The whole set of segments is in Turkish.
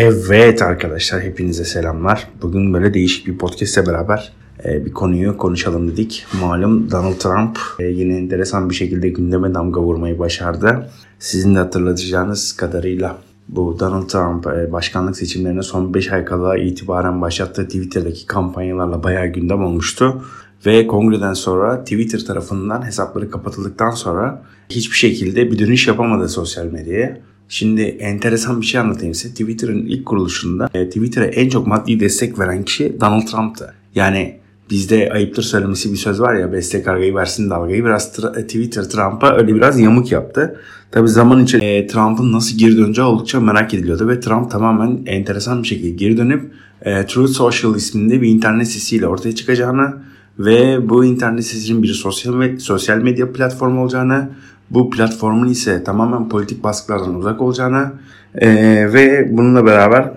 Evet arkadaşlar hepinize selamlar. Bugün böyle değişik bir podcast'le beraber e, bir konuyu konuşalım dedik. Malum Donald Trump e, yine enteresan bir şekilde gündeme damga vurmayı başardı. Sizin de hatırlatacağınız kadarıyla bu Donald Trump e, başkanlık seçimlerine son 5 ay kala itibaren başlattığı Twitter'daki kampanyalarla bayağı gündem olmuştu. Ve kongreden sonra Twitter tarafından hesapları kapatıldıktan sonra hiçbir şekilde bir dönüş yapamadı sosyal medyaya. Şimdi enteresan bir şey anlatayım size. Twitter'ın ilk kuruluşunda e, Twitter'a en çok maddi destek veren kişi Donald Trump'tı. Yani bizde ayıptır söylemesi bir söz var ya beste kargayı versin dalgayı biraz tra- Twitter Trump'a öyle biraz yamuk yaptı. Tabi zaman için e, Trump'ın nasıl geri döneceği oldukça merak ediliyordu ve Trump tamamen enteresan bir şekilde geri dönüp e, Truth Social isminde bir internet sitesiyle ortaya çıkacağını ve bu internet sitesinin bir sosyal, med- sosyal medya platformu olacağını bu platformun ise tamamen politik baskılardan uzak olacağını e, ve bununla beraber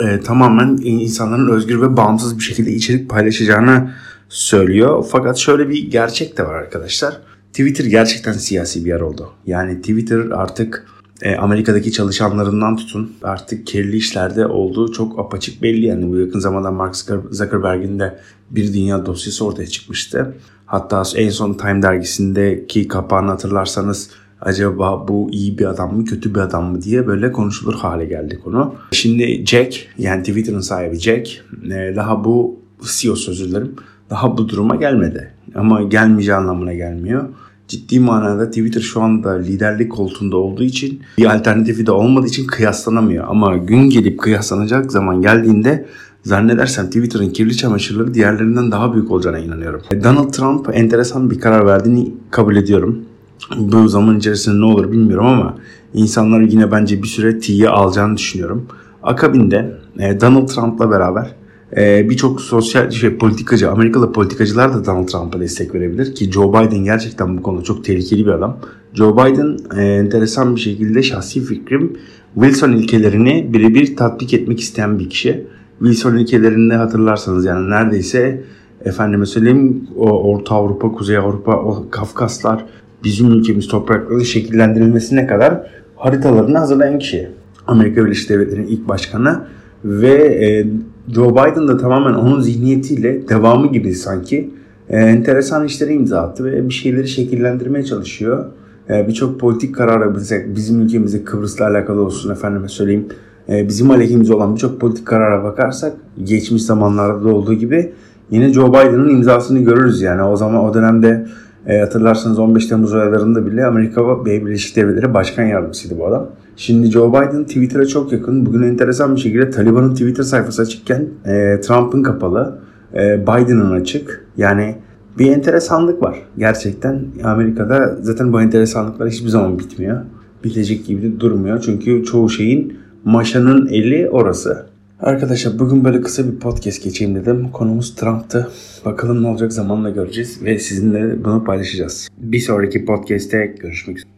e, tamamen insanların özgür ve bağımsız bir şekilde içerik paylaşacağını söylüyor. Fakat şöyle bir gerçek de var arkadaşlar. Twitter gerçekten siyasi bir yer oldu. Yani Twitter artık e, Amerika'daki çalışanlarından tutun artık kirli işlerde olduğu çok apaçık belli. Yani bu yakın zamanda Mark Zuckerberg'in de bir dünya dosyası ortaya çıkmıştı. Hatta en son Time dergisindeki kapağını hatırlarsanız acaba bu iyi bir adam mı kötü bir adam mı diye böyle konuşulur hale geldi konu. Şimdi Jack yani Twitter'ın sahibi Jack e, daha bu CEO özür dilerim daha bu duruma gelmedi. Ama gelmeyeceği anlamına gelmiyor. Ciddi manada Twitter şu anda liderlik koltuğunda olduğu için bir alternatifi de olmadığı için kıyaslanamıyor. Ama gün gelip kıyaslanacak zaman geldiğinde Zannedersem Twitter'ın kirli çamaşırları diğerlerinden daha büyük olacağına inanıyorum. Donald Trump enteresan bir karar verdiğini kabul ediyorum. Bu zaman içerisinde ne olur bilmiyorum ama insanlar yine bence bir süre T'yi alacağını düşünüyorum. Akabinde e, Donald Trump'la beraber e, birçok sosyal şey politikacı, Amerikalı politikacılar da Donald Trump'a destek verebilir ki Joe Biden gerçekten bu konuda çok tehlikeli bir adam. Joe Biden e, enteresan bir şekilde şahsi fikrim Wilson ilkelerini birebir tatbik etmek isteyen bir kişi. Wilson ülkelerinde hatırlarsanız yani neredeyse efendime söyleyeyim o Orta Avrupa, Kuzey Avrupa, o Kafkaslar bizim ülkemiz topraklarının şekillendirilmesine kadar haritalarını hazırlayan kişi. Amerika Birleşik Devletleri'nin ilk başkanı ve e, Joe Biden da tamamen onun zihniyetiyle devamı gibi sanki e, enteresan işlere imza attı ve bir şeyleri şekillendirmeye çalışıyor. E, Birçok politik kararı bizim ülkemizde Kıbrıs'la alakalı olsun efendime söyleyeyim e, bizim aleyhimize olan birçok politik karara bakarsak geçmiş zamanlarda da olduğu gibi yine Joe Biden'ın imzasını görürüz yani. O zaman o dönemde e, hatırlarsanız 15 Temmuz olaylarında bile Amerika Birleşik Devletleri Başkan Yardımcısıydı bu adam. Şimdi Joe Biden Twitter'a çok yakın. Bugün enteresan bir şekilde Taliban'ın Twitter sayfası açıkken e, Trump'ın kapalı, e, Biden'ın açık. Yani bir enteresanlık var gerçekten. Amerika'da zaten bu enteresanlıklar hiçbir zaman bitmiyor. Bitecek gibi de durmuyor. Çünkü çoğu şeyin Maşa'nın eli orası. Arkadaşlar bugün böyle kısa bir podcast geçeyim dedim. Konumuz Trump'tı. Bakalım ne olacak zamanla göreceğiz ve sizinle bunu paylaşacağız. Bir sonraki podcast'te görüşmek üzere.